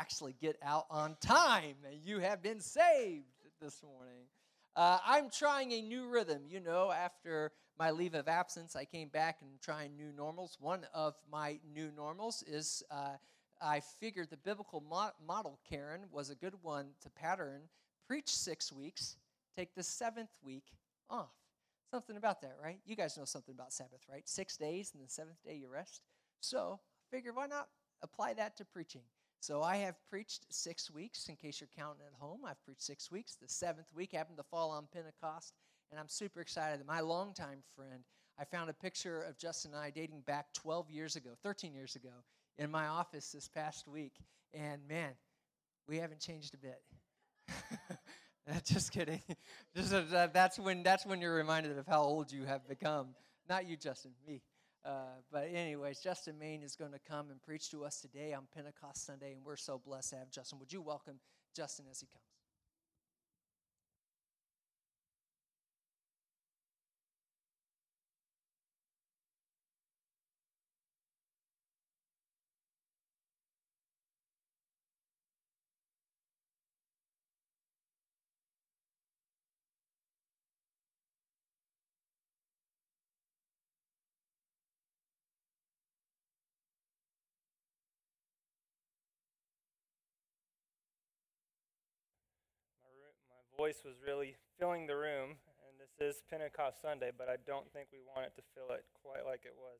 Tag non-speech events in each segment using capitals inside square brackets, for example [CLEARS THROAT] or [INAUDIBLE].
actually get out on time. And you have been saved this morning. Uh, I'm trying a new rhythm. You know, after my leave of absence, I came back and trying new normals. One of my new normals is uh, I figured the biblical mo- model, Karen, was a good one to pattern. Preach six weeks, take the seventh week off. Something about that, right? You guys know something about Sabbath, right? Six days, and the seventh day you rest. So, I figured why not apply that to preaching? So, I have preached six weeks, in case you're counting at home. I've preached six weeks. The seventh week happened to fall on Pentecost, and I'm super excited. My longtime friend, I found a picture of Justin and I dating back 12 years ago, 13 years ago, in my office this past week. And man, we haven't changed a bit. [LAUGHS] Just kidding. [LAUGHS] Just uh, that's when that's when you're reminded of how old you have become. Not you, Justin, me. Uh, but anyways, Justin Main is going to come and preach to us today on Pentecost Sunday, and we're so blessed to have Justin. Would you welcome Justin as he comes? Voice was really filling the room, and this is Pentecost Sunday, but I don't think we want it to fill it quite like it was.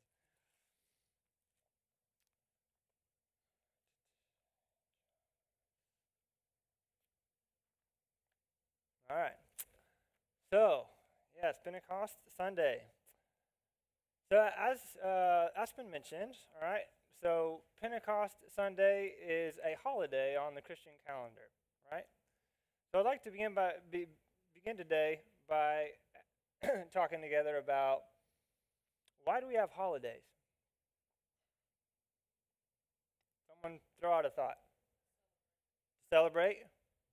All right. So, yes, Pentecost Sunday. So, as uh, Aspen mentioned, all right, so Pentecost Sunday is a holiday on the Christian calendar, right? So I'd like to begin by be, begin today by [CLEARS THROAT] talking together about why do we have holidays? Someone throw out a thought. Celebrate?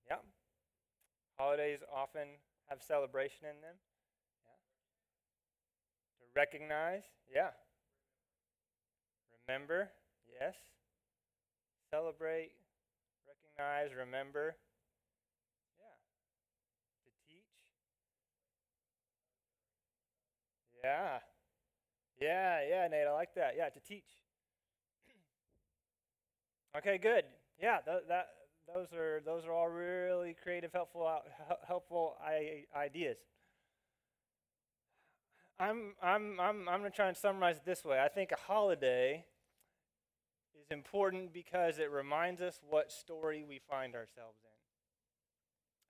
Yeah. Holidays often have celebration in them. Yeah. To recognize? Yeah. Remember? Yes. Celebrate, recognize, remember. Yeah. Yeah, yeah, Nate, I like that. Yeah, to teach. [CLEARS THROAT] okay, good. Yeah, th- that those are those are all really creative, helpful, uh, helpful ideas. I'm I'm I'm I'm going to try and summarize it this way. I think a holiday is important because it reminds us what story we find ourselves in.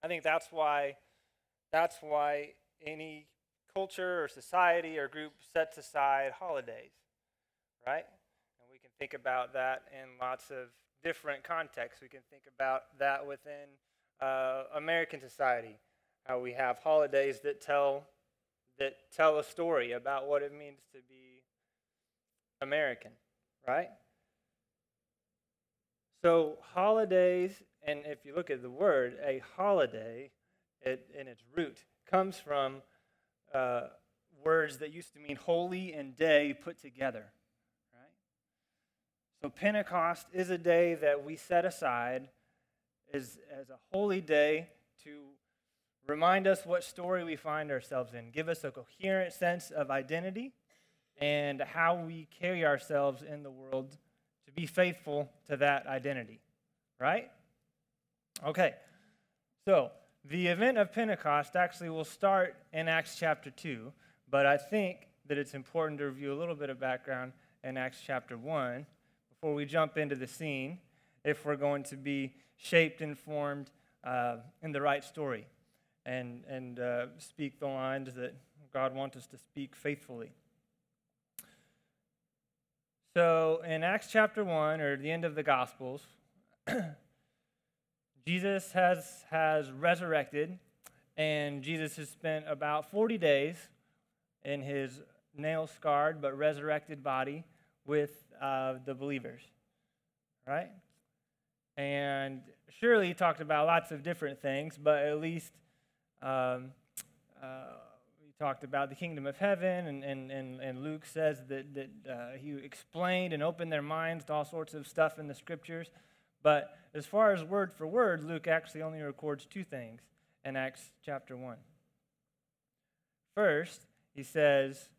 I think that's why that's why any culture or society or group sets aside holidays, right? And we can think about that in lots of different contexts. We can think about that within uh, American society, how we have holidays that tell that tell a story about what it means to be American, right? So holidays, and if you look at the word, a holiday, it, in its root, comes from uh, words that used to mean holy and day put together. Right? So Pentecost is a day that we set aside as, as a holy day to remind us what story we find ourselves in, give us a coherent sense of identity and how we carry ourselves in the world to be faithful to that identity. Right? Okay. So, the event of Pentecost actually will start in Acts chapter 2, but I think that it's important to review a little bit of background in Acts chapter 1 before we jump into the scene if we're going to be shaped and formed uh, in the right story and, and uh, speak the lines that God wants us to speak faithfully. So in Acts chapter 1, or the end of the Gospels, [CLEARS THROAT] Jesus has, has resurrected, and Jesus has spent about 40 days in his nail scarred but resurrected body with uh, the believers, right? And surely he talked about lots of different things, but at least um, uh, he talked about the kingdom of heaven, and, and, and, and Luke says that, that uh, he explained and opened their minds to all sorts of stuff in the scriptures. But as far as word for word, Luke actually only records two things in Acts chapter 1. First, he says,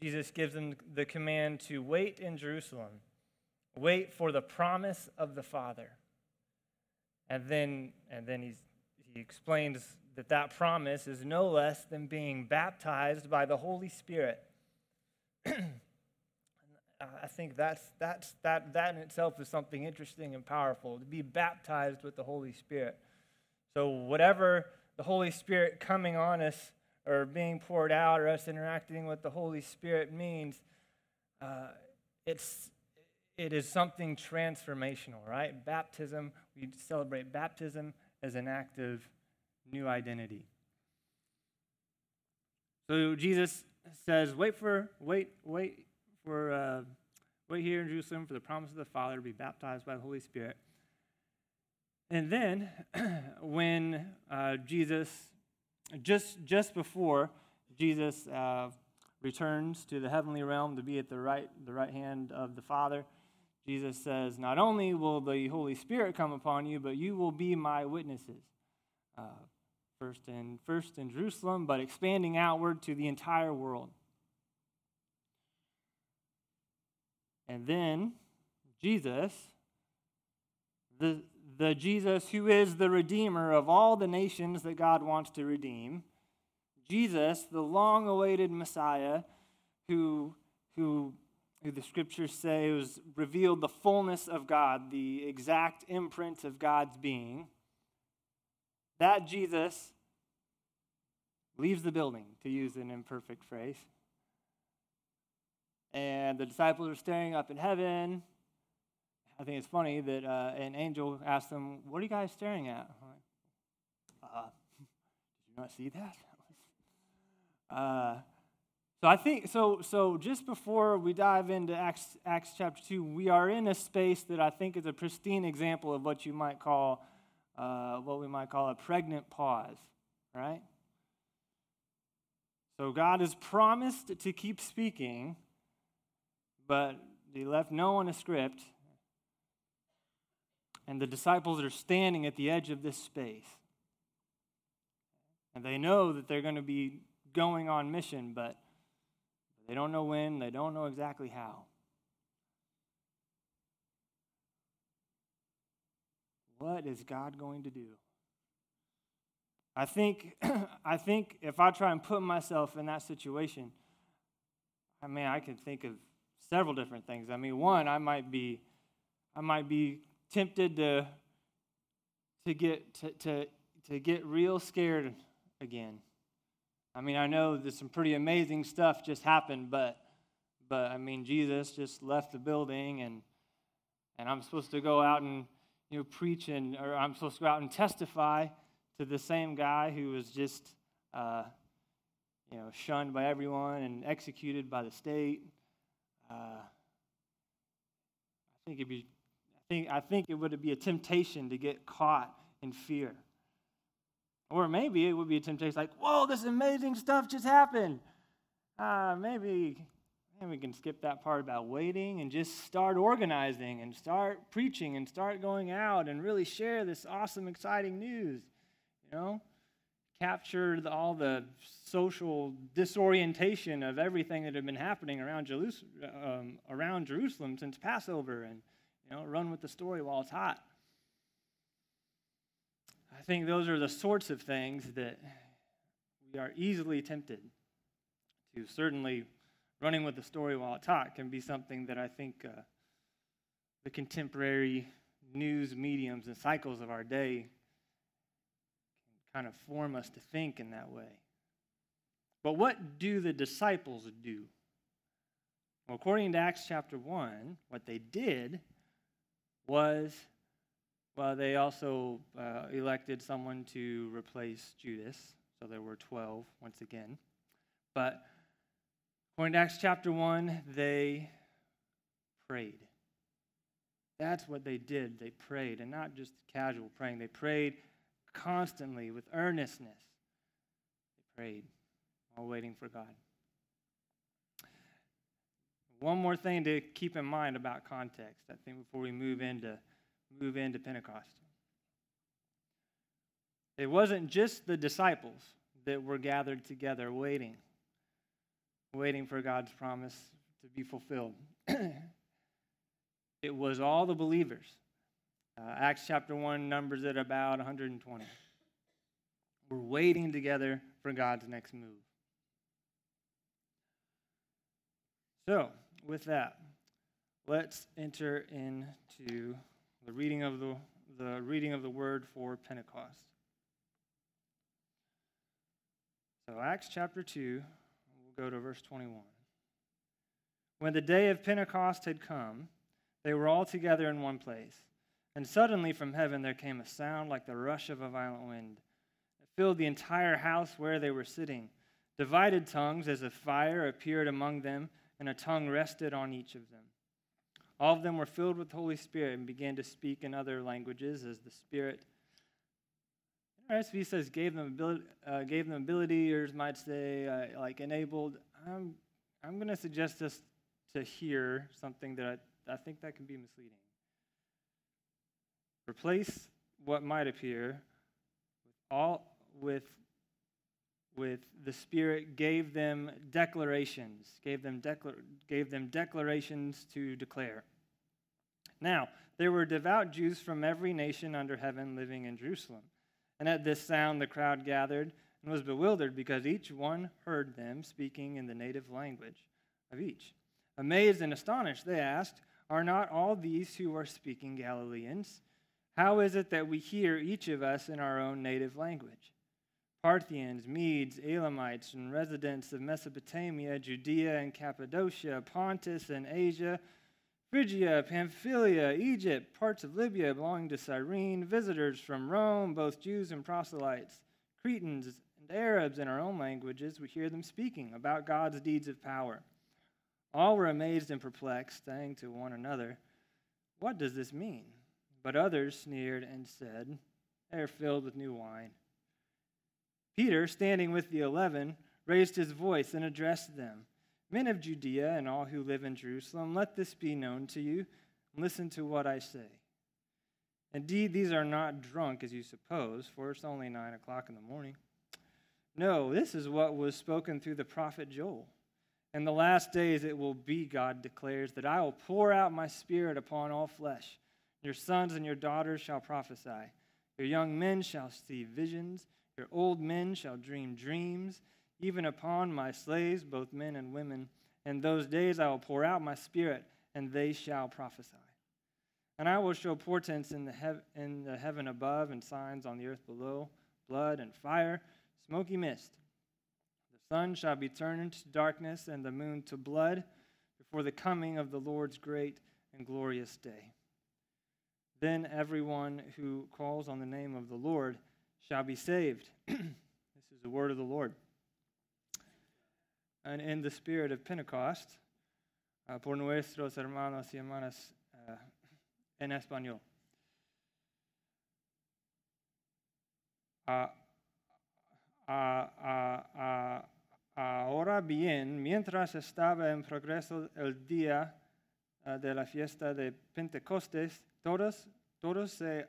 Jesus gives them the command to wait in Jerusalem, wait for the promise of the Father. And then, and then he's, he explains that that promise is no less than being baptized by the Holy Spirit. [CLEARS THROAT] I think that's, that's, that, that in itself is something interesting and powerful to be baptized with the Holy Spirit. So, whatever the Holy Spirit coming on us or being poured out or us interacting with the Holy Spirit means, uh, it's, it is something transformational, right? Baptism, we celebrate baptism as an act of new identity. So Jesus says, wait for, wait, wait for, uh, wait here in Jerusalem for the promise of the Father to be baptized by the Holy Spirit. And then, [CLEARS THROAT] when uh, Jesus, just, just before Jesus uh, returns to the heavenly realm to be at the right, the right hand of the Father, Jesus says, Not only will the Holy Spirit come upon you, but you will be my witnesses. Uh, first in, first in Jerusalem, but expanding outward to the entire world. And then Jesus, the, the Jesus who is the Redeemer of all the nations that God wants to redeem, Jesus, the long awaited Messiah, who, who, who the scriptures say was revealed the fullness of God, the exact imprint of God's being. That Jesus leaves the building, to use an imperfect phrase. And the disciples are staring up in heaven. I think it's funny that uh, an angel asked them, What are you guys staring at? Like, uh, did you not see that? [LAUGHS] Uh, so I think so. So just before we dive into Acts, Acts chapter two, we are in a space that I think is a pristine example of what you might call, uh, what we might call a pregnant pause, right? So God has promised to keep speaking, but he left no one a script. And the disciples are standing at the edge of this space. And they know that they're going to be going on mission, but they don't know when, they don't know exactly how. What is God going to do? I think, [CLEARS THROAT] I think if I try and put myself in that situation, I mean, I can think of several different things. I mean, one, I might be, I might be tempted to, to get to, to, to get real scared again. I mean, I know that some pretty amazing stuff just happened, but, but I mean, Jesus just left the building, and, and I'm supposed to go out and you know preach and, or I'm supposed to go out and testify to the same guy who was just, uh, you know, shunned by everyone and executed by the state. Uh, I think it'd be, I think, I think it would be a temptation to get caught in fear. Or maybe it would be a temptation like, whoa, this amazing stuff just happened. Uh, maybe, maybe we can skip that part about waiting and just start organizing and start preaching and start going out and really share this awesome, exciting news you know, captured all the social disorientation of everything that had been happening around, Jerus- um, around Jerusalem since Passover and, you know, run with the story while it's hot. I think those are the sorts of things that we are easily tempted to. Certainly, running with the story while it's hot can be something that I think uh, the contemporary news mediums and cycles of our day kind of form us to think in that way. But what do the disciples do? Well, according to Acts chapter 1, what they did was, well, they also uh, elected someone to replace Judas. So there were 12 once again. But according to Acts chapter 1, they prayed. That's what they did. They prayed, and not just casual praying. They prayed constantly with earnestness. They prayed while waiting for God. One more thing to keep in mind about context, I think, before we move into move into Pentecost. It wasn't just the disciples that were gathered together waiting, waiting for God's promise to be fulfilled. [CLEARS THROAT] it was all the believers. Uh, Acts chapter 1 numbers it about 120. We're waiting together for God's next move. So, with that, let's enter into the reading of the, the reading of the word for Pentecost. So, Acts chapter 2, we'll go to verse 21. When the day of Pentecost had come, they were all together in one place. And suddenly from heaven there came a sound like the rush of a violent wind. It filled the entire house where they were sitting. Divided tongues as of fire appeared among them, and a tongue rested on each of them. All of them were filled with the Holy Spirit and began to speak in other languages as the Spirit. RSV says gave them ability, uh, gave them ability, yours might say uh, like enabled. I'm, I'm going to suggest us to hear something that I, I think that can be misleading. Replace what might appear with all with with the Spirit gave them declarations, gave them, declar- gave them declarations to declare. Now, there were devout Jews from every nation under heaven living in Jerusalem. And at this sound, the crowd gathered and was bewildered because each one heard them speaking in the native language of each. Amazed and astonished, they asked, Are not all these who are speaking Galileans? How is it that we hear each of us in our own native language? Parthians, Medes, Elamites, and residents of Mesopotamia, Judea and Cappadocia, Pontus and Asia, Phrygia, Pamphylia, Egypt, parts of Libya belonging to Cyrene, visitors from Rome, both Jews and proselytes, Cretans and Arabs in our own languages, we hear them speaking about God's deeds of power. All were amazed and perplexed, saying to one another, What does this mean? But others sneered and said, They are filled with new wine. Peter, standing with the eleven, raised his voice and addressed them Men of Judea and all who live in Jerusalem, let this be known to you. Listen to what I say. Indeed, these are not drunk as you suppose, for it's only nine o'clock in the morning. No, this is what was spoken through the prophet Joel. In the last days it will be, God declares, that I will pour out my spirit upon all flesh. Your sons and your daughters shall prophesy. Your young men shall see visions. Your old men shall dream dreams, even upon my slaves, both men and women. In those days I will pour out my spirit, and they shall prophesy. And I will show portents in the, hev- in the heaven above and signs on the earth below blood and fire, smoky mist. The sun shall be turned into darkness, and the moon to blood before the coming of the Lord's great and glorious day. Then everyone who calls on the name of the Lord shall be saved. [CLEARS THROAT] this is the word of the Lord. And in the spirit of Pentecost, uh, por nuestros hermanos y hermanas uh, en español. Uh, ahora bien, mientras estaba en progreso el día uh, de la fiesta de Pentecostés, todos, todos se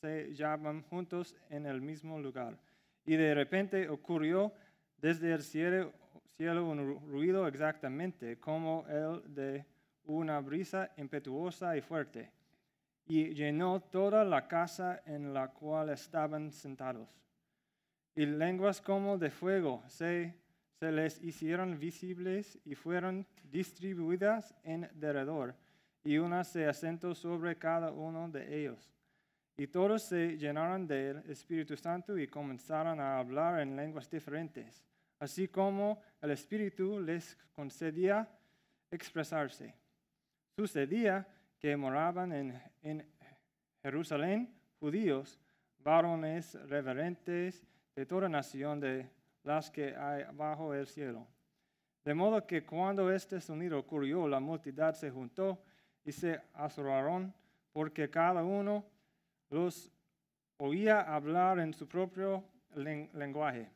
se llaman juntos en el mismo lugar. Y de repente ocurrió desde el cielo, cielo un ruido exactamente como el de una brisa impetuosa y fuerte, y llenó toda la casa en la cual estaban sentados. Y lenguas como de fuego se, se les hicieron visibles y fueron distribuidas en derredor, y una se asentó sobre cada uno de ellos. Y todos se llenaron del Espíritu Santo y comenzaron a hablar en lenguas diferentes, así como el Espíritu les concedía expresarse. Sucedía que moraban en, Jerusalén judíos, varones reverentes de toda nación de las que hay bajo el cielo. De modo que cuando este sonido ocurrió, la multitud se juntó y se asombraron porque cada uno los oía hablar en su propio lenguaje.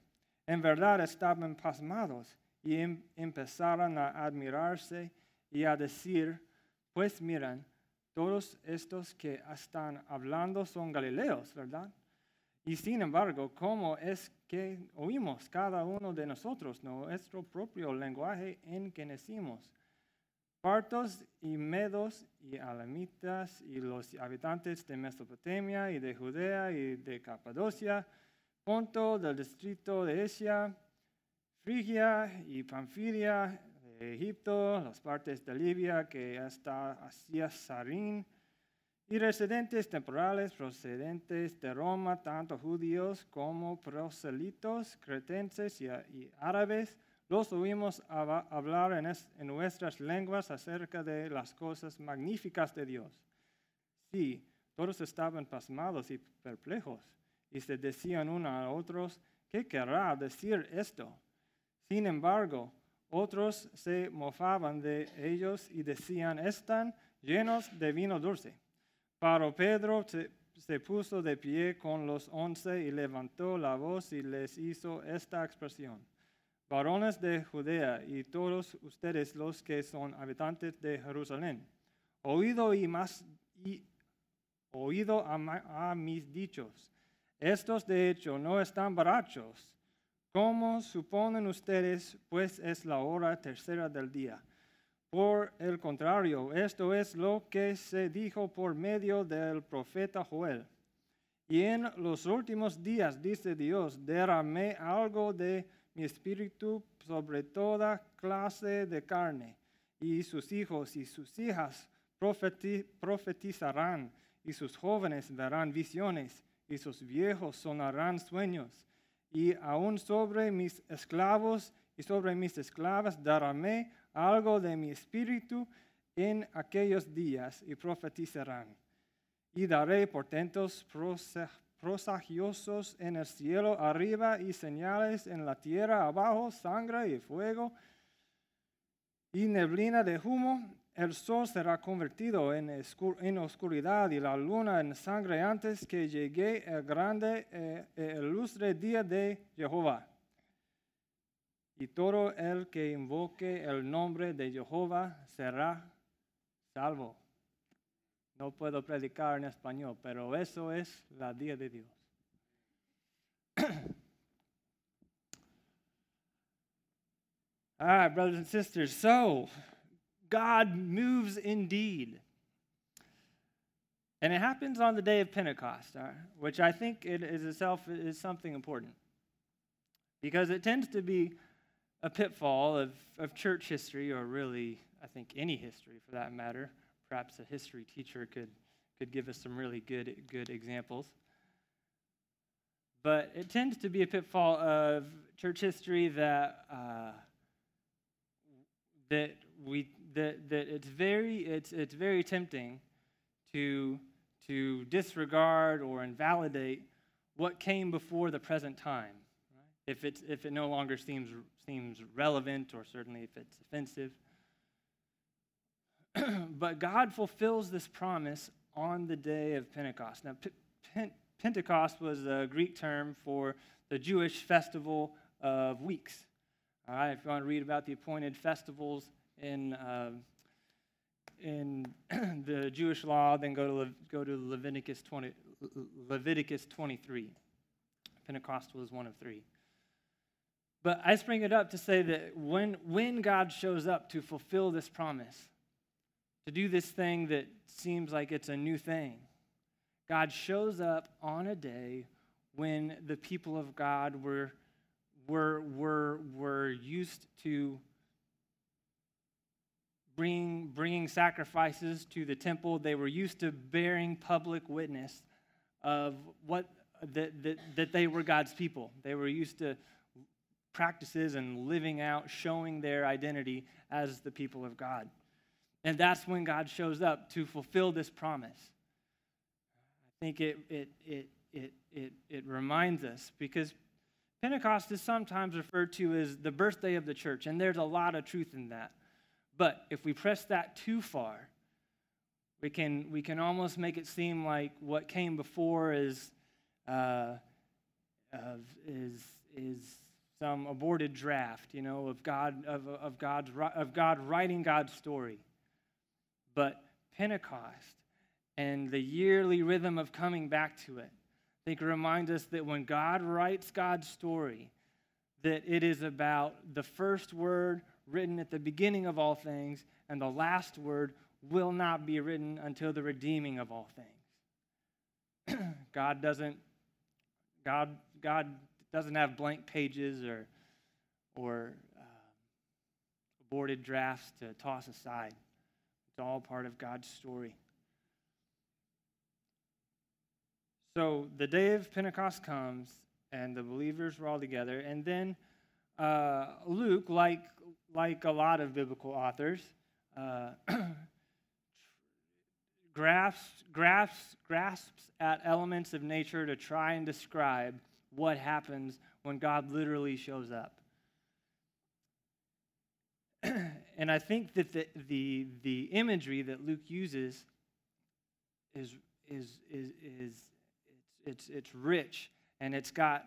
En verdad estaban pasmados y em-, empezaron a admirarse y a decir, pues miran, todos estos que están hablando son galileos, ¿verdad? Y sin embargo, ¿cómo es que oímos cada uno de nosotros nuestro propio lenguaje en que nacimos? Partos y medos y alamitas y los habitantes de Mesopotamia y de Judea y de Capadocia, Ponto del distrito de Asia, Frigia y Panfilia, de Egipto, las partes de Libia que hasta hacia Sarín, y residentes temporales procedentes de Roma, tanto judíos como proselitos, cretenses y, y árabes, los oímos hablar en, nuestras lenguas acerca de las cosas magníficas de Dios. Sí, todos estaban pasmados y perplejos y se decían unos a otros, ¿qué querrá decir esto? Sin embargo, otros se mofaban de ellos y decían, están llenos de vino dulce. Pero Pedro se, puso de pie con los once y levantó la voz y les hizo esta expresión varones de Judea y todos ustedes los que son habitantes de Jerusalén, oído, y más, y, oído a, mis dichos. Estos de hecho no están borrachos, como suponen ustedes, pues es la hora tercera del día. Por el contrario, esto es lo que se dijo por medio del profeta Joel. Y en los últimos días, dice Dios, derramé algo de mi espíritu sobre toda clase de carne, y sus hijos y sus hijas profetizarán, y sus jóvenes verán visiones, y sus viejos sonarán sueños, y aún sobre mis esclavos y sobre mis esclavas daré algo de mi espíritu en aquellos días, y profetizarán. Y daré portentos prosagiosos en el cielo arriba y señales en la tierra abajo, sangre y fuego y neblina de humo. El sol será convertido en, en oscuridad y la luna en sangre antes que llegue el grande, eh, el lustre día de Jehová. Y todo el que invoque el nombre de Jehová será salvo. No puedo predicar en español, pero eso es la día de Dios. [CLEARS THROAT] All right, brothers and sisters. So, God moves indeed. And it happens on the day of Pentecost, uh, which I think it is itself is something important. Because it tends to be a pitfall of, of church history, or really, I think, any history for that matter, perhaps a history teacher could, could give us some really good, good examples. But it tends to be a pitfall of church history that, uh, that, we, that, that it's, very, it's, it's very tempting to, to disregard or invalidate what came before the present time. If, it's, if it no longer seems, seems relevant or certainly if it's offensive. [CLEARS THROAT] but God fulfills this promise on the day of Pentecost. Now, P- Pentecost was a Greek term for the Jewish festival of weeks. All right, if you want to read about the appointed festivals in, uh, in [CLEARS THROAT] the Jewish law, then go to, Le- go to Leviticus, 20, Leviticus 23. Pentecost was one of three. But I just bring it up to say that when, when God shows up to fulfill this promise, to do this thing that seems like it's a new thing. God shows up on a day when the people of God were, were, were, were used to bring, bringing sacrifices to the temple. They were used to bearing public witness of what, that, that, that they were God's people. They were used to practices and living out, showing their identity as the people of God. And that's when God shows up to fulfill this promise. I think it, it, it, it, it, it reminds us because Pentecost is sometimes referred to as the birthday of the church, and there's a lot of truth in that. But if we press that too far, we can, we can almost make it seem like what came before is, uh, of, is, is some aborted draft, you know, of God, of, of, God's, of God writing God's story. But Pentecost and the yearly rhythm of coming back to it. I think it reminds us that when God writes God's story, that it is about the first word written at the beginning of all things, and the last word will not be written until the redeeming of all things. [CLEARS THROAT] God doesn't God God doesn't have blank pages or or uh, aborted drafts to toss aside. It's all part of God's story. So the day of Pentecost comes, and the believers were all together, and then uh, Luke, like like a lot of biblical authors, uh, [CLEARS THROAT] grasps, grasps, grasps at elements of nature to try and describe what happens when God literally shows up. [CLEARS THROAT] and I think that the, the, the imagery that Luke uses is, is, is, is it's, it's, it's rich and it's got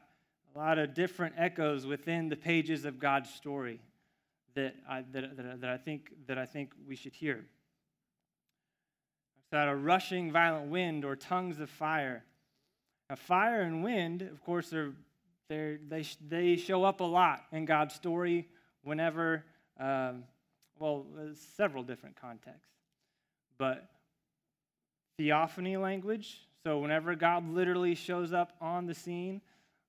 a lot of different echoes within the pages of God's story that I, that, that, that I, think, that I think we should hear. That a rushing violent wind or tongues of fire. Now, fire and wind, of course, are, they're, they, they show up a lot in God's story whenever, um, well, uh, several different contexts. But theophany language, so whenever God literally shows up on the scene,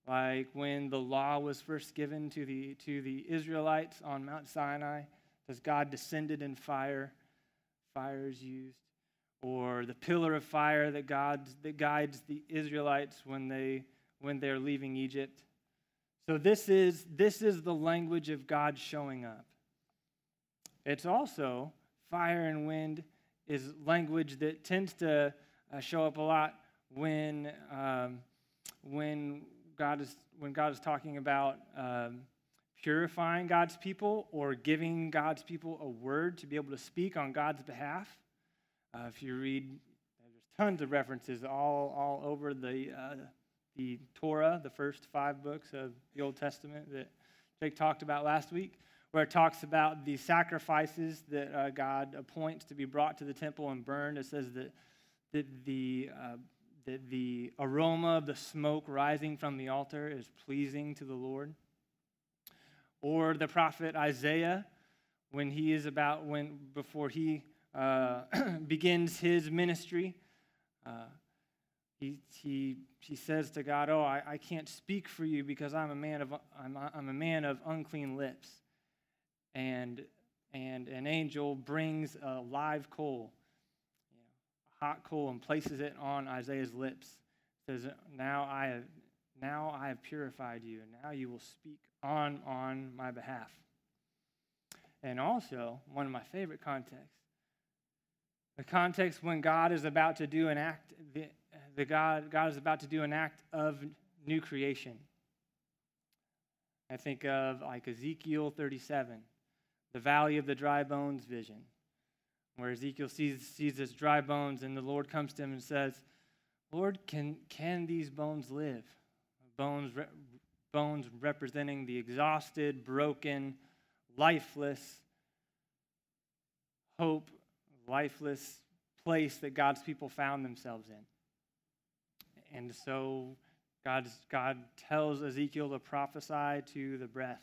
like when the law was first given to the, to the Israelites on Mount Sinai, as God descended in fire, fire is used. Or the pillar of fire that, God, that guides the Israelites when, they, when they're leaving Egypt. So this is, this is the language of God showing up. It's also fire and wind is language that tends to uh, show up a lot when, um, when God is when God is talking about um, purifying God's people or giving God's people a word to be able to speak on God's behalf. Uh, if you read, there's tons of references all, all over the, uh, the Torah, the first five books of the Old Testament that Jake talked about last week, where it talks about the sacrifices that uh, God appoints to be brought to the temple and burned. It says that, that the uh, that the aroma of the smoke rising from the altar is pleasing to the Lord. Or the prophet Isaiah, when he is about, when before he uh, [CLEARS THROAT] begins his ministry, uh, he, he, he says to God, Oh, I, I can't speak for you because I'm a man of, I'm, I'm a man of unclean lips. And, and an angel brings a live coal a hot coal and places it on Isaiah's lips. Says, "Now I have, now I have purified you, and now you will speak on on my behalf." And also, one of my favorite contexts, the context when God is about to do an act, the, the God God is about to do an act of new creation. I think of like Ezekiel 37, the valley of the dry bones vision where Ezekiel sees, sees dry bones, and the Lord comes to him and says, Lord, can, can these bones live? Bones, re- bones representing the exhausted, broken, lifeless hope, lifeless place that God's people found themselves in. And so God's, God tells Ezekiel to prophesy to the breath,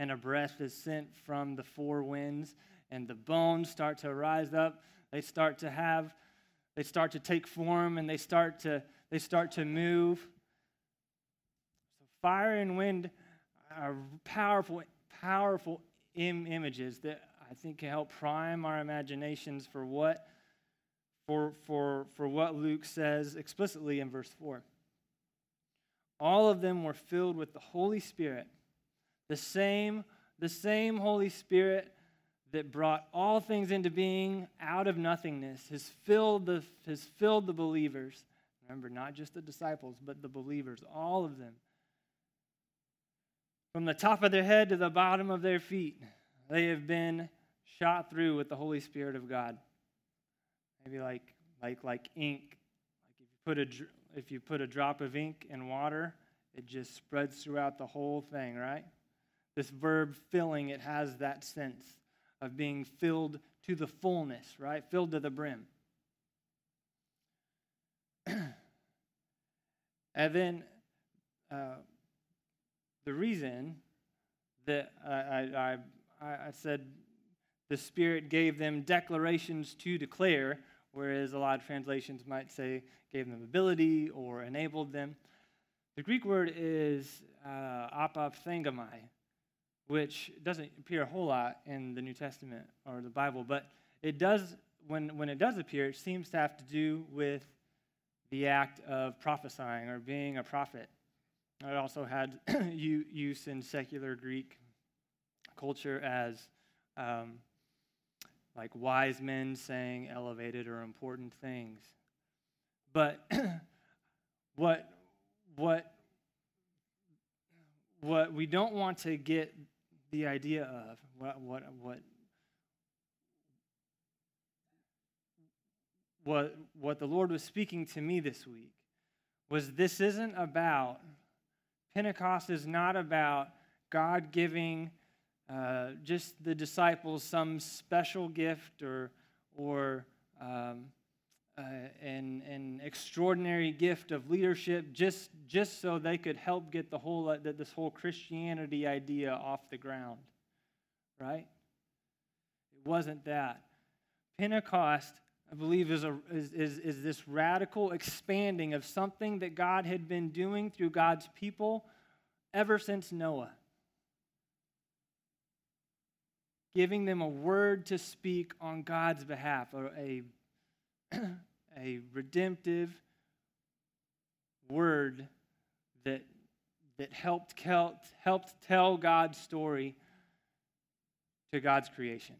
and a breath is sent from the four winds and the bones start to rise up. They start to have, they start to take form and they start to, they start to move. So fire and wind are powerful, powerful Im- images that I think can help prime our imaginations for what, for, for, for what Luke says explicitly in verse 4. All of them were filled with the Holy Spirit, the same, the same Holy Spirit that brought all things into being out of nothingness has filled the, has filled the believers. Remember, not just the disciples, but the believers, all of them. From the top of their head to the bottom of their feet, they have been shot through with the Holy Spirit of God. Maybe like, like, like ink. Like if you, put a, if you put a drop of ink in water, it just spreads throughout the whole thing, right? This verb filling, it has that sense of being filled to the fullness, right? Filled to the brim. [CLEARS THROAT] And then uh, the reason that I, I, I, I said the Spirit gave them declarations to declare, whereas a lot of translations might say gave them ability or enabled them. The Greek word is uh, which doesn't appear a whole lot in the New Testament or the Bible, but it does, when, when it does appear, it seems to have to do with the act of prophesying or being a prophet. It also had [CLEARS THROAT] use in secular Greek culture as um, like wise men saying elevated or important things. But [CLEARS THROAT] what what what we don't want to get the idea of what what what what what the Lord was speaking to me this week was this isn't about Pentecost is not about God giving uh, just the disciples some special gift or, or um, uh, an, an extraordinary gift of leadership just, just so they could help get the whole, uh, this whole Christianity idea off the ground, right? It wasn't that. Pentecost, I believe, is, a, is, is, is this radical expanding of something that God had been doing through God's people ever since Noah. giving them a word to speak on God's behalf, a, a [CLEARS THROAT] redemptive word that, that helped, helped, helped tell God's story to God's creation.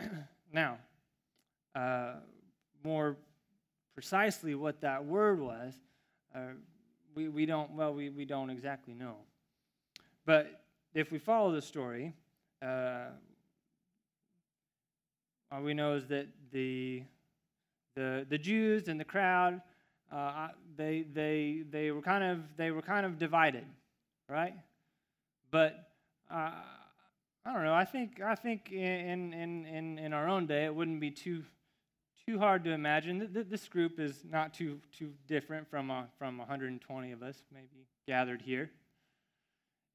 [CLEARS THROAT] now, uh, more precisely what that word was, uh, we, we don't, well, we, we don't exactly know. But if we follow the story, uh, all we know is that the, the, the Jews and the crowd, uh, they, they, they, were kind of, they were kind of divided, right? But uh, I don't know. I think, I think in, in, in, in our own day, it wouldn't be too, too hard to imagine. That this group is not too, too different from, a, from 120 of us maybe gathered here.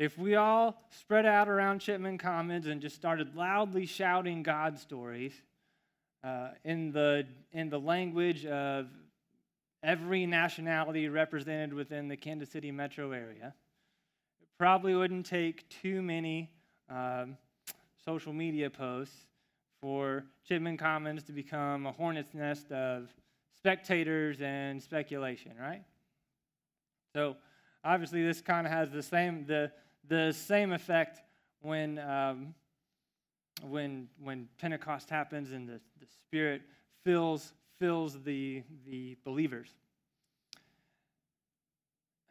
If we all spread out around Chipman Commons and just started loudly shouting God stories uh, in, the, in the language of every nationality represented within the Kansas City metro area, it probably wouldn't take too many um, social media posts for Chipman Commons to become a hornet's nest of spectators and speculation, right? So obviously this kind of has the same the the same effect when, um, when, when Pentecost happens and the, the Spirit fills, fills the, the believers.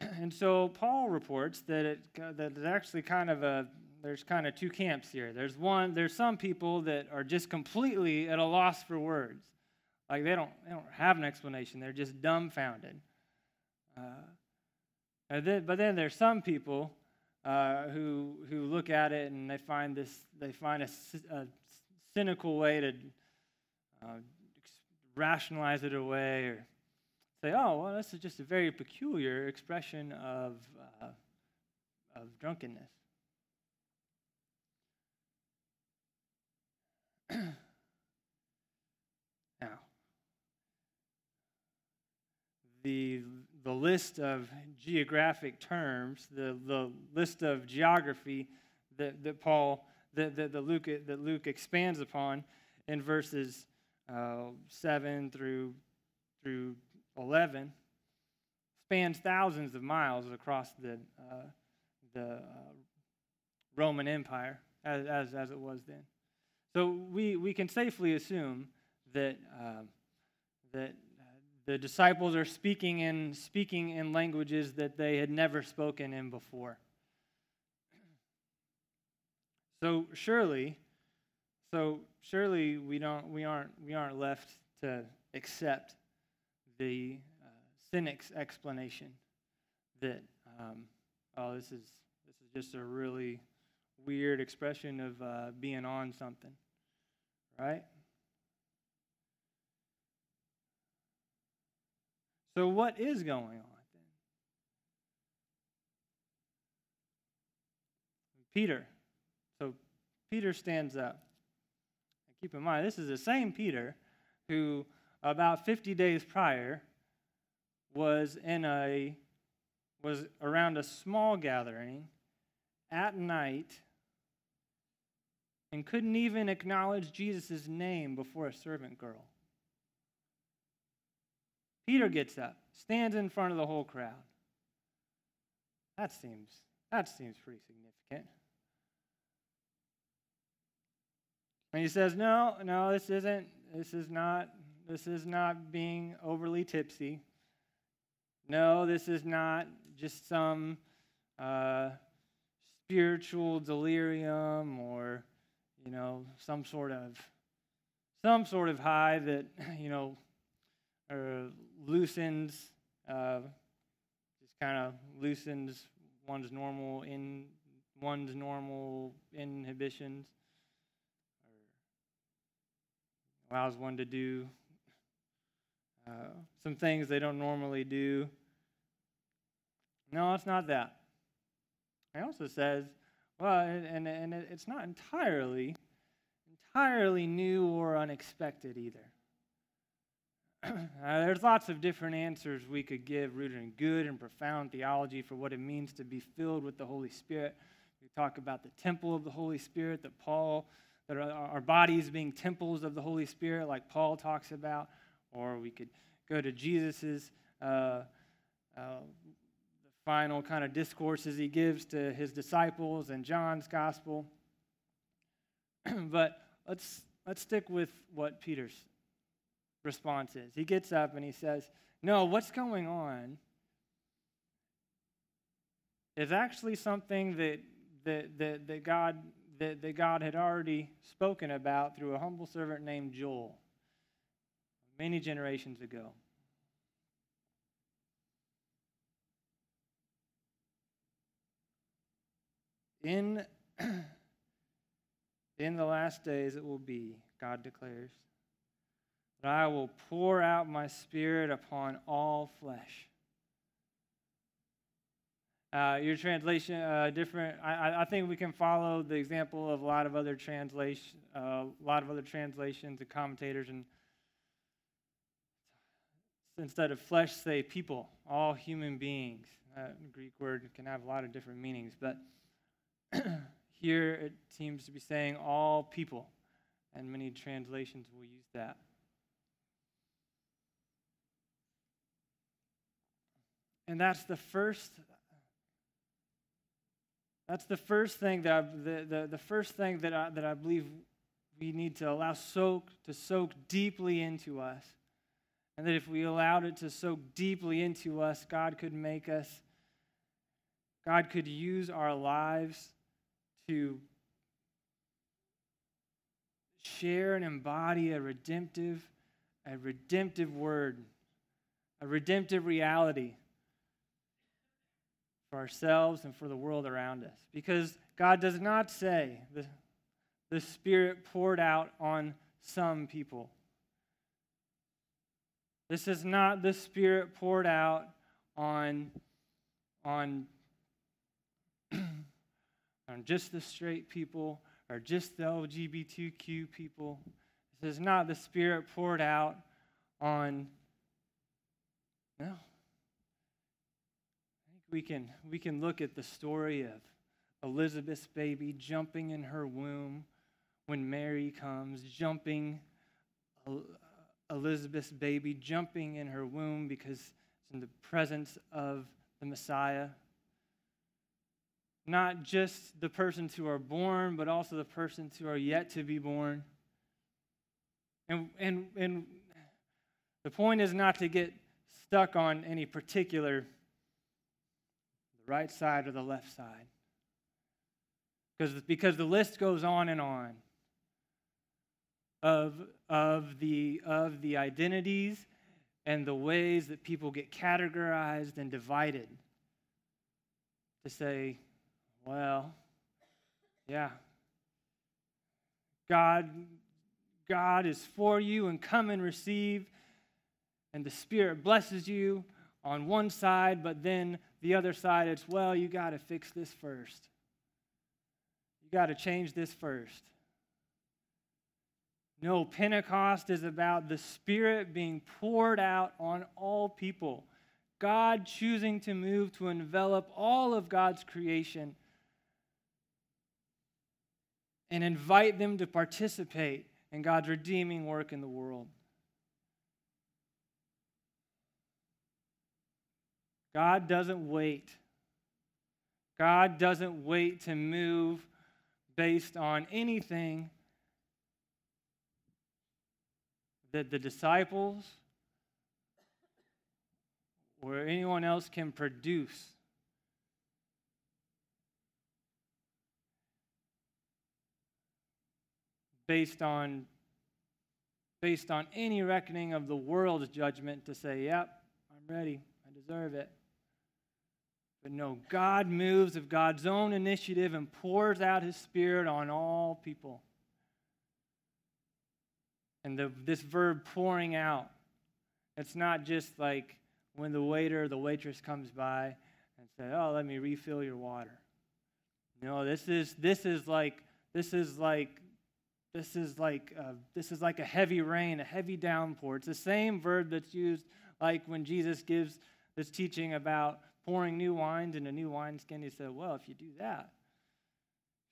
[CLEARS THROAT] And so Paul reports that it that it's actually kind of a there's kind of two camps here. There's one there's some people that are just completely at a loss for words, like they don't they don't have an explanation. They're just dumbfounded. Uh, then, but then there's some people uh, who, who look at it and they find, this, they find a, a cynical way to uh, rationalize it away or say, oh, well, this is just a very peculiar expression of, uh, of drunkenness. [CLEARS THROAT] now, the the list of geographic terms, the, the list of geography that, that Paul, that, that, that, Luke, that Luke expands upon in verses uh, 7 through, through 11, spans thousands of miles across the, uh, the uh, Roman Empire as, as, as, it was then. So we, we can safely assume that, uh, that the disciples are speaking in speaking in languages that they had never spoken in before. So surely, so surely we don't we aren't we aren't left to accept the uh, cynic's explanation that um, oh this is this is just a really weird expression of uh, being on something, right? So, what is going on then? Peter. So, Peter stands up. Keep in mind, this is the same Peter who, about 50 days prior, was in a was around a small gathering at night and couldn't even acknowledge Jesus' name before a servant girl. Peter gets up, stands in front of the whole crowd. That seems that seems pretty significant. And he says, "No, no, this isn't this is not this is not being overly tipsy. No, this is not just some uh, spiritual delirium or you know some sort of some sort of high that [LAUGHS] you know or loosens uh, just kind of loosens one's normal in one's normal inhibitions or allows one to do uh, some things they don't normally do. No, it's not that. He also says, well, and, and it's not entirely, entirely new or unexpected either. [CLEARS THROAT] uh, there's lots of different answers we could give rooted in good and profound theology for what it means to be filled with the Holy Spirit. We talk about the temple of the Holy Spirit that Paul, that our, our bodies being temples of the Holy Spirit, like Paul talks about, or we could go to Jesus's uh, uh, final kind of discourses he gives to his disciples and John's gospel. [CLEARS THROAT] but let's let's stick with what Peter's response is. He gets up and he says, No, what's going on is actually something that, that, that, that, God, that, that God had already spoken about through a humble servant named Joel many generations ago. In, [CLEARS THROAT] in the last days it will be, God declares, that I will pour out my spirit upon all flesh. Uh, your translation, uh, different. I, I think we can follow the example of a lot of other translation, uh, a lot of other translations and commentators, and instead of flesh, say people, all human beings. That Greek word can have a lot of different meanings, but [CLEARS THROAT] here it seems to be saying all people, and many translations will use that. And that's the first. That's the first thing that I, the, the, the first thing that I, that I believe we need to allow soak to soak deeply into us. And that if we allowed it to soak deeply into us, God could make us, God could use our lives to share and embody a redemptive, a redemptive word, a redemptive reality for ourselves and for the world around us. Because God does not say the, the Spirit poured out on some people. This is not the Spirit poured out on, on, [CLEARS THROAT] on just the straight people or just the LGBTQ people. This is not the Spirit poured out on, no, we can, we can look at the story of Elizabeth's baby jumping in her womb when Mary comes, jumping Elizabeth's baby, jumping in her womb because it's in the presence of the Messiah. Not just the persons who are born, but also the persons who are yet to be born. And, and, and the point is not to get stuck on any particular the right side or the left side. Because, because the list goes on and on of, of, the, of the identities and the ways that people get categorized and divided. To say, well, yeah, God, God is for you and come and receive and the Spirit blesses you on one side, but then the other side, it's, well, you got to fix this first. You got to change this first. No, Pentecost is about the Spirit being poured out on all people. God choosing to move to envelop all of God's creation and invite them to participate in God's redeeming work in the world. God doesn't wait. God doesn't wait to move based on anything that the disciples or anyone else can produce. Based on, based on any reckoning of the world's judgment to say, yep, I'm ready, I deserve it. But no, God moves of God's own initiative and pours out his Spirit on all people. And the, this verb pouring out, it's not just like when the waiter the waitress comes by and say, "Oh, let me refill your water." No, this is this is like this is like this is like uh, this is like a heavy rain, a heavy downpour. It's the same verb that's used like when Jesus gives this teaching about pouring new wines into new wineskin. He said, "Well, if you do that,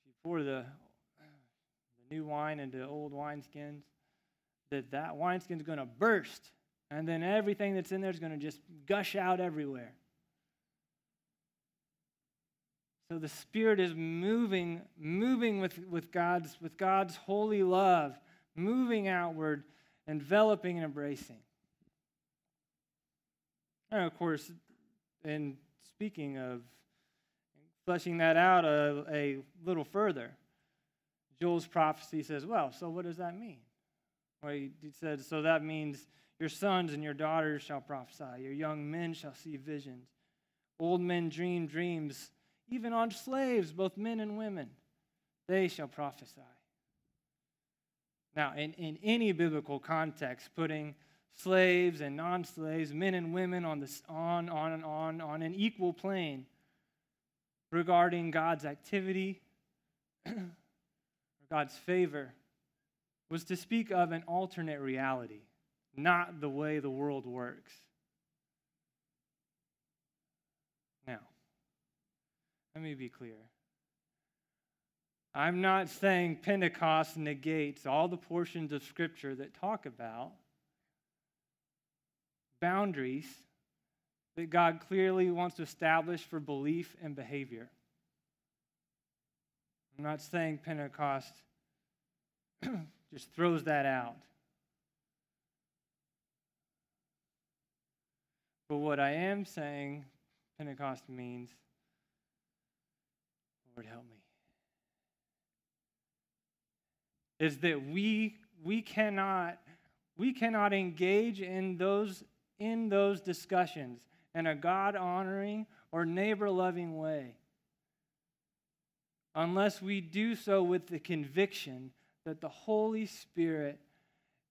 if you pour the the new wine into old wineskins, that that wineskin's going to burst and then everything that's in there is going to just gush out everywhere. So the Spirit is moving, moving with, with, God's, with God's holy love, moving outward, enveloping and embracing. And of course, in speaking of fleshing that out a, a little further, Joel's prophecy says, well, so what does that mean? Well, he said, so that means your sons and your daughters shall prophesy. Your young men shall see visions. Old men dream dreams, even on slaves, both men and women. They shall prophesy. Now, in, in any biblical context, putting slaves and non slaves, men and women on, this, on, on, and on, on an equal plane regarding God's activity [CLEARS THROAT] God's favor was to speak of an alternate reality not the way the world works. Now, let me be clear. I'm not saying Pentecost negates all the portions of Scripture that talk about boundaries that God clearly wants to establish for belief and behavior. I'm not saying Pentecost [CLEARS THROAT] just throws that out. But what I am saying, Pentecost means, Lord, help me, is that we we cannot we cannot engage in those in those discussions in a God honoring or neighbor loving way unless we do so with the conviction that the Holy Spirit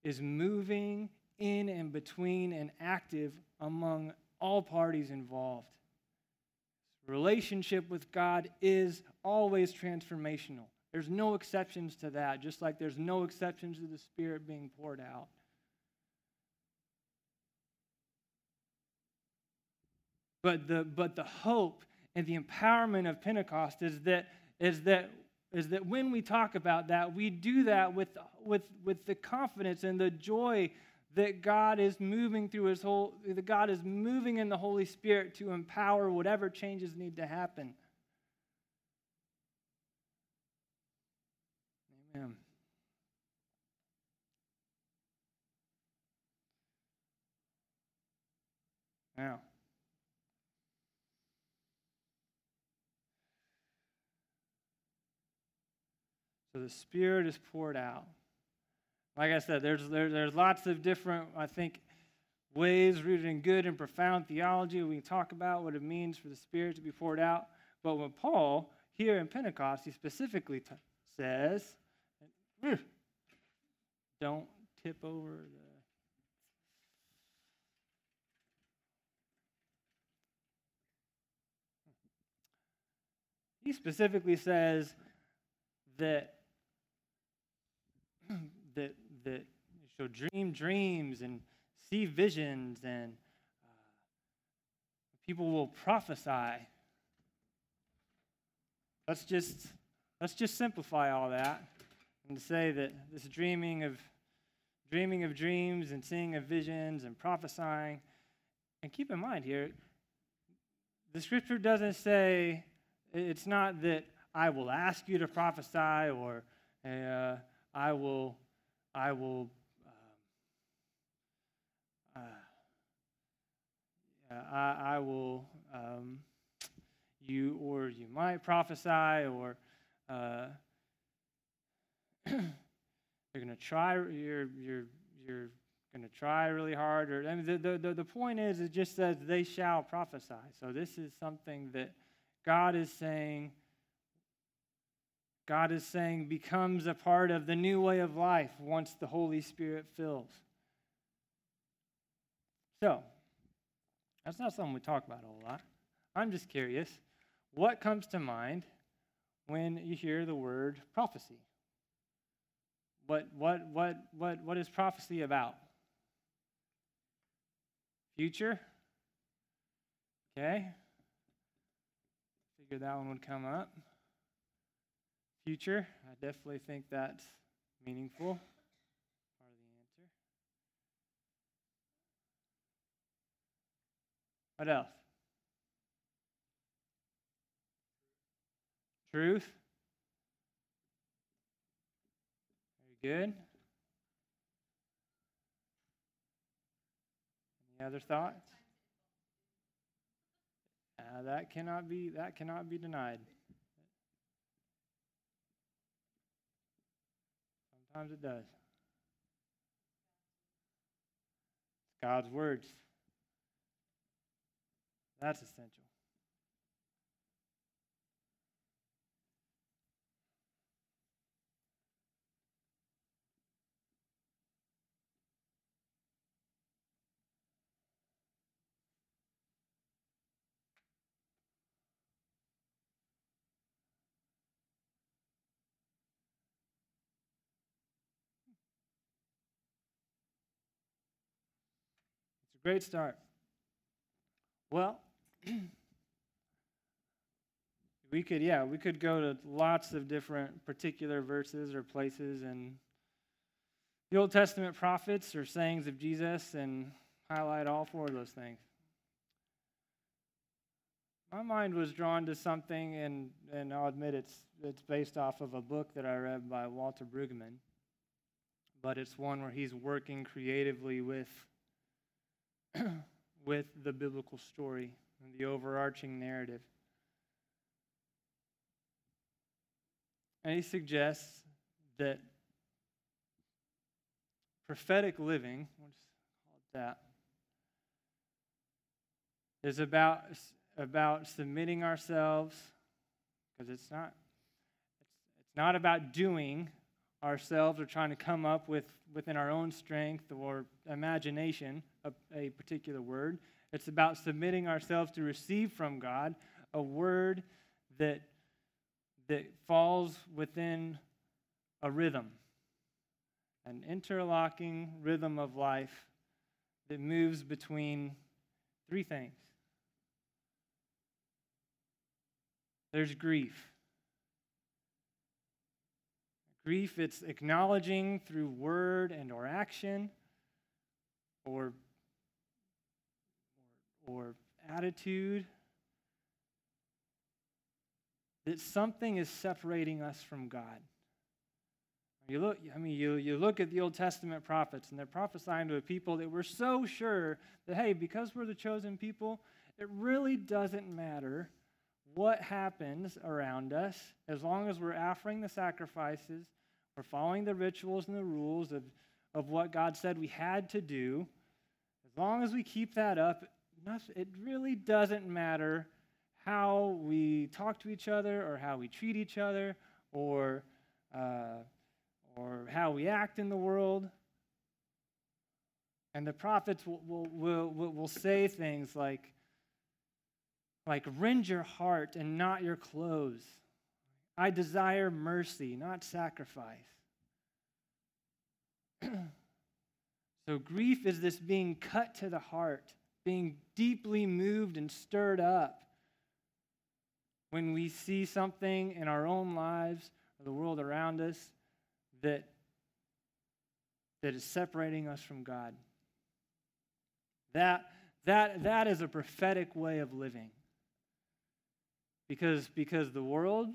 is moving in and between and active among all parties involved. Relationship with God is always transformational. There's no exceptions to that, just like there's no exceptions to the Spirit being poured out. But the, but the hope and the empowerment of Pentecost is that, is that, is that when we talk about that, we do that with, with, with the confidence and the joy that God is moving through his whole, that God is moving in the Holy Spirit to empower whatever changes need to happen. Amen. Now, So the Spirit is poured out. Like I said, there's, there, there's lots of different, I think, ways rooted in good and profound theology. We can talk about what it means for the Spirit to be poured out. But when Paul, here in Pentecost, he specifically t- says, don't tip over the he specifically says that that that shall dream dreams and see visions and uh, people will prophesy. Let's just let's just simplify all that and to say that this dreaming of dreaming of dreams and seeing of visions and prophesying and keep in mind here the scripture doesn't say it's not that I will ask you to prophesy or uh, I will I will um, uh, I, I, will um, you or you might prophesy or uh, you're going to try you're you're you're to try really hard or I mean, the, the, the point is it just says they shall prophesy. So this is something that god is saying god is saying becomes a part of the new way of life once the holy spirit fills so that's not something we talk about a whole lot i'm just curious what comes to mind when you hear the word prophecy what what what what what is prophecy about Future? Okay. Figured that one would come up. Future? I definitely think that's meaningful. Part of the answer. What else? Truth? Very good. Any other thoughts? Uh, that cannot be that cannot be denied. Sometimes it does. It's God's words. That's essential. Great start. Well, [CLEARS THROAT] we could, yeah, we could go to lots of different particular verses or places and the Old Testament prophets or sayings of Jesus and highlight all four of those things. My mind was drawn to something, and, and I'll admit it's, it's based off of a book that I read by Walter Brueggemann, but it's one where he's working creatively with [CLEARS THROAT] with the biblical story and the overarching narrative. And he suggests that prophetic living, we'll just call it that, is about, about submitting ourselves, because it's not, it's, it's not about doing ourselves or trying to come up with within our own strength or imagination a, a particular word. It's about submitting ourselves to receive from God a word that, that falls within a rhythm, an interlocking rhythm of life that moves between three things there's grief. Grief, it's acknowledging through word and or action or or attitude that something is separating us from God. You look, I mean, you, you look at the Old Testament prophets, and they're prophesying to a people that were so sure that, hey, because we're the chosen people, it really doesn't matter what happens around us as long as we're offering the sacrifices, we're following the rituals and the rules of, of what God said we had to do. As long as we keep that up, it really doesn't matter how we talk to each other or how we treat each other or, uh, or how we act in the world. And the prophets will, will, will, will say things like, like, rend your heart and not your clothes. I desire mercy, not sacrifice. [CLEARS THROAT] so, grief is this being cut to the heart, being deeply moved and stirred up when we see something in our own lives or the world around us that, that is separating us from God. That, that, that is a prophetic way of living. Because, because the world,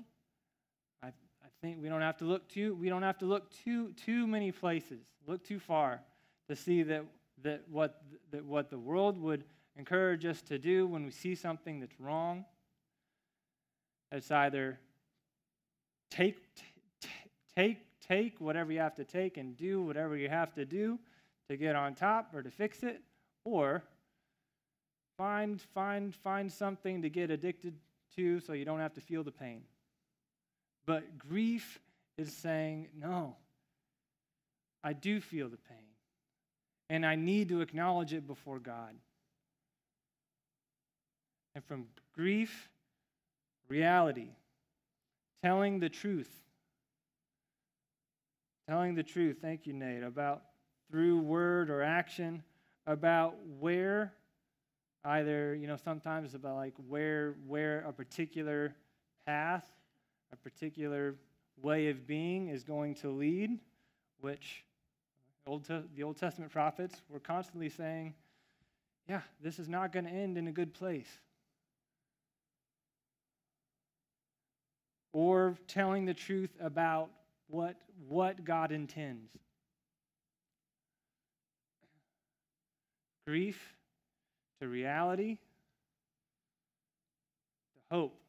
I, I think we don't have to look too, we don't have to look too, too many places, look too far to see that, that, what, that what the world would encourage us to do when we see something that's wrong it's either take, t- take, take whatever you have to take and do whatever you have to do to get on top or to fix it, or find, find, find something to get addicted to so you don't have to feel the pain. But grief is saying, no, I do feel the pain. And I need to acknowledge it before God. And from grief reality, telling the truth. Telling the truth, thank you, Nate, about through word or action, about where either, you know, sometimes about like where where a particular path, a particular way of being is going to lead, which Old the Old Testament prophets were constantly saying, yeah, this is not going to end in a good place. or telling the truth about what, what God intends. Grief to reality to hope.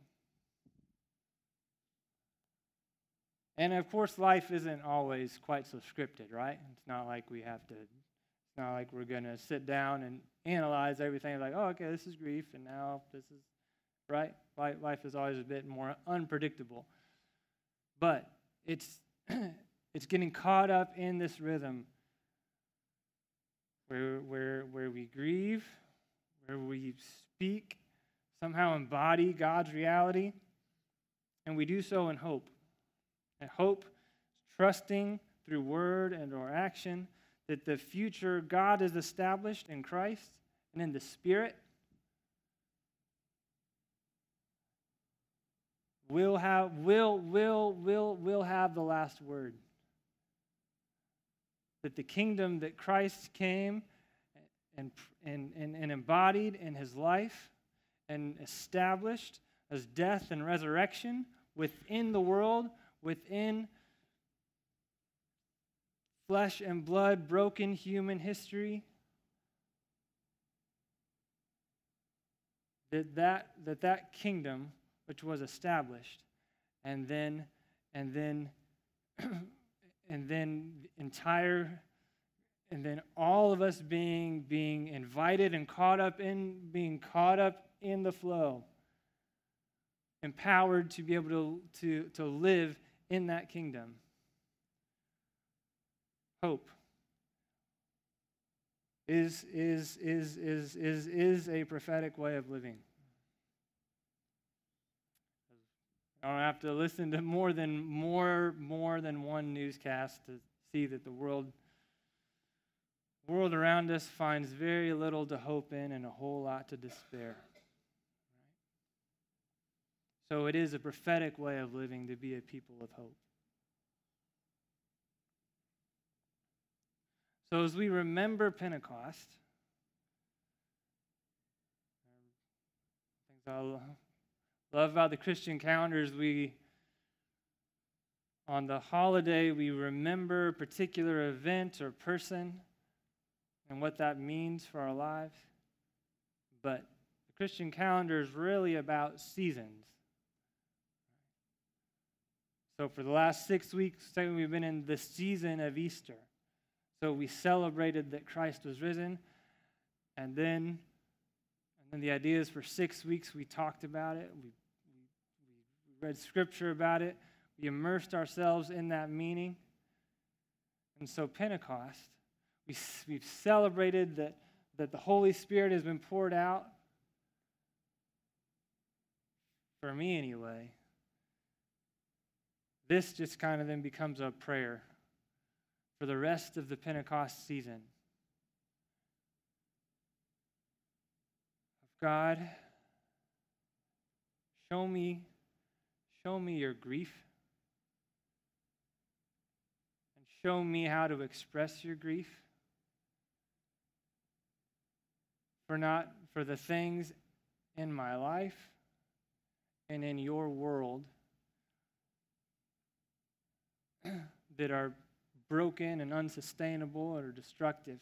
And of course, life isn't always quite so scripted, right? It's not like we have to, it's not like we're going to sit down and analyze everything like, oh, okay, this is grief, and now this is right? Life is always a bit more unpredictable. But it's, [CLEARS THROAT] it's getting caught up in this rhythm where, where, where we grieve, where we speak, somehow embody God's reality, and we do so in hope. And hope, trusting through word and or action that the future God has established in Christ and in the Spirit will have will will will will have the last word. That the kingdom that christ came and, and, and, and embodied in his life and established as death and resurrection within the world within flesh and blood broken human history that that, that, that kingdom which was established, and then and then [CLEARS THROAT] and then entire and then all of us being being invited and caught up in being caught up in the flow empowered to be able to to, to live in that kingdom hope is is is is is is a prophetic way of living I don't have to listen to more than more more than one newscast to see that the world world around us finds very little to hope in and a whole lot to despair. So it is a prophetic way of living to be a people of hope. So as we remember Pentecost, um, things I'll love about the Christian calendars, we on the holiday we remember a particular event or person and what that means for our lives. But the Christian calendar is really about seasons. So for the last six weeks, we've been in the season of Easter. So we celebrated that Christ was risen, and then and then the idea is for six weeks we talked about it. We, we, we read scripture about it. We immersed ourselves in that meaning. And so, Pentecost, we, we've celebrated that, that the Holy Spirit has been poured out. for me anyway, this just kind of then becomes a prayer for the rest of the Pentecost season. God, show me, show me your grief. And show me how to express your grief. For not for the things in my life and in your world that are broken and unsustainable or destructive.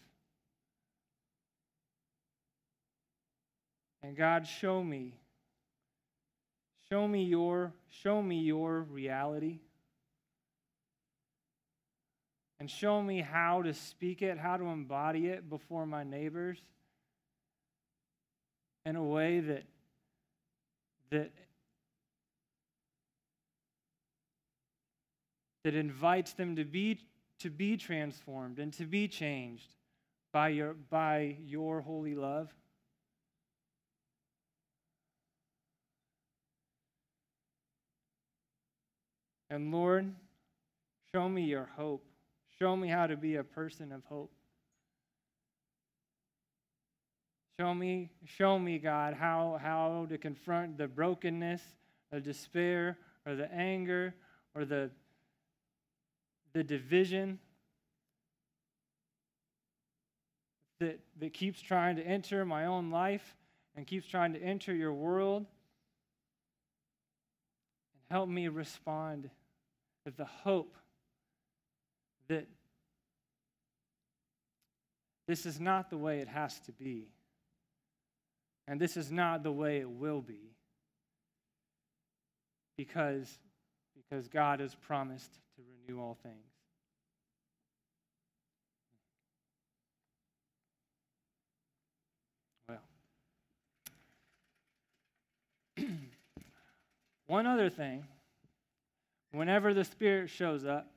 And God, show me. Show me your show me your reality. And show me how to speak it, how to embody it before my neighbors in a way that that that invites them to be to be transformed and to be changed by your by your holy love. And lord show me your hope. Show me how to be a person of hope. Show me, show me, God, how, how to confront the brokenness, the despair, or the anger, or the, the division that, that keeps trying to enter my own life and keeps trying to enter your world. And help me respond with the hope that this is not the way it has to be. And this is not the way it will be. Because, because God has promised to renew all things. Well, [CLEARS THROAT] one other thing whenever the Spirit shows up,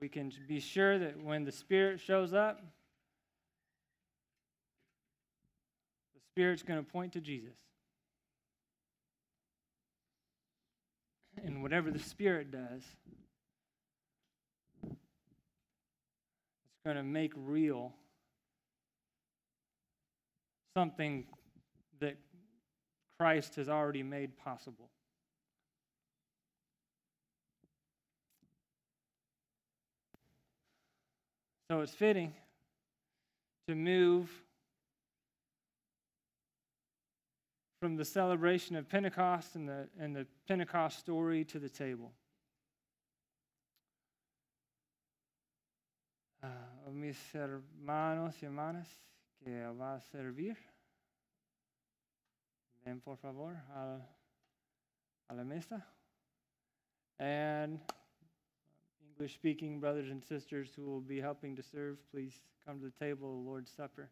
we can be sure that when the Spirit shows up, the Spirit's going to point to Jesus. And whatever the Spirit does, going to make real something that Christ has already made possible. So it's fitting to move from the celebration of Pentecost and the, and the Pentecost story to the table. Uh, mis hermanos y hermanas que va a servir, ven por favor a, a la mesa. And English speaking brothers and sisters who will be helping to serve, please come to the table of the Lord's Supper.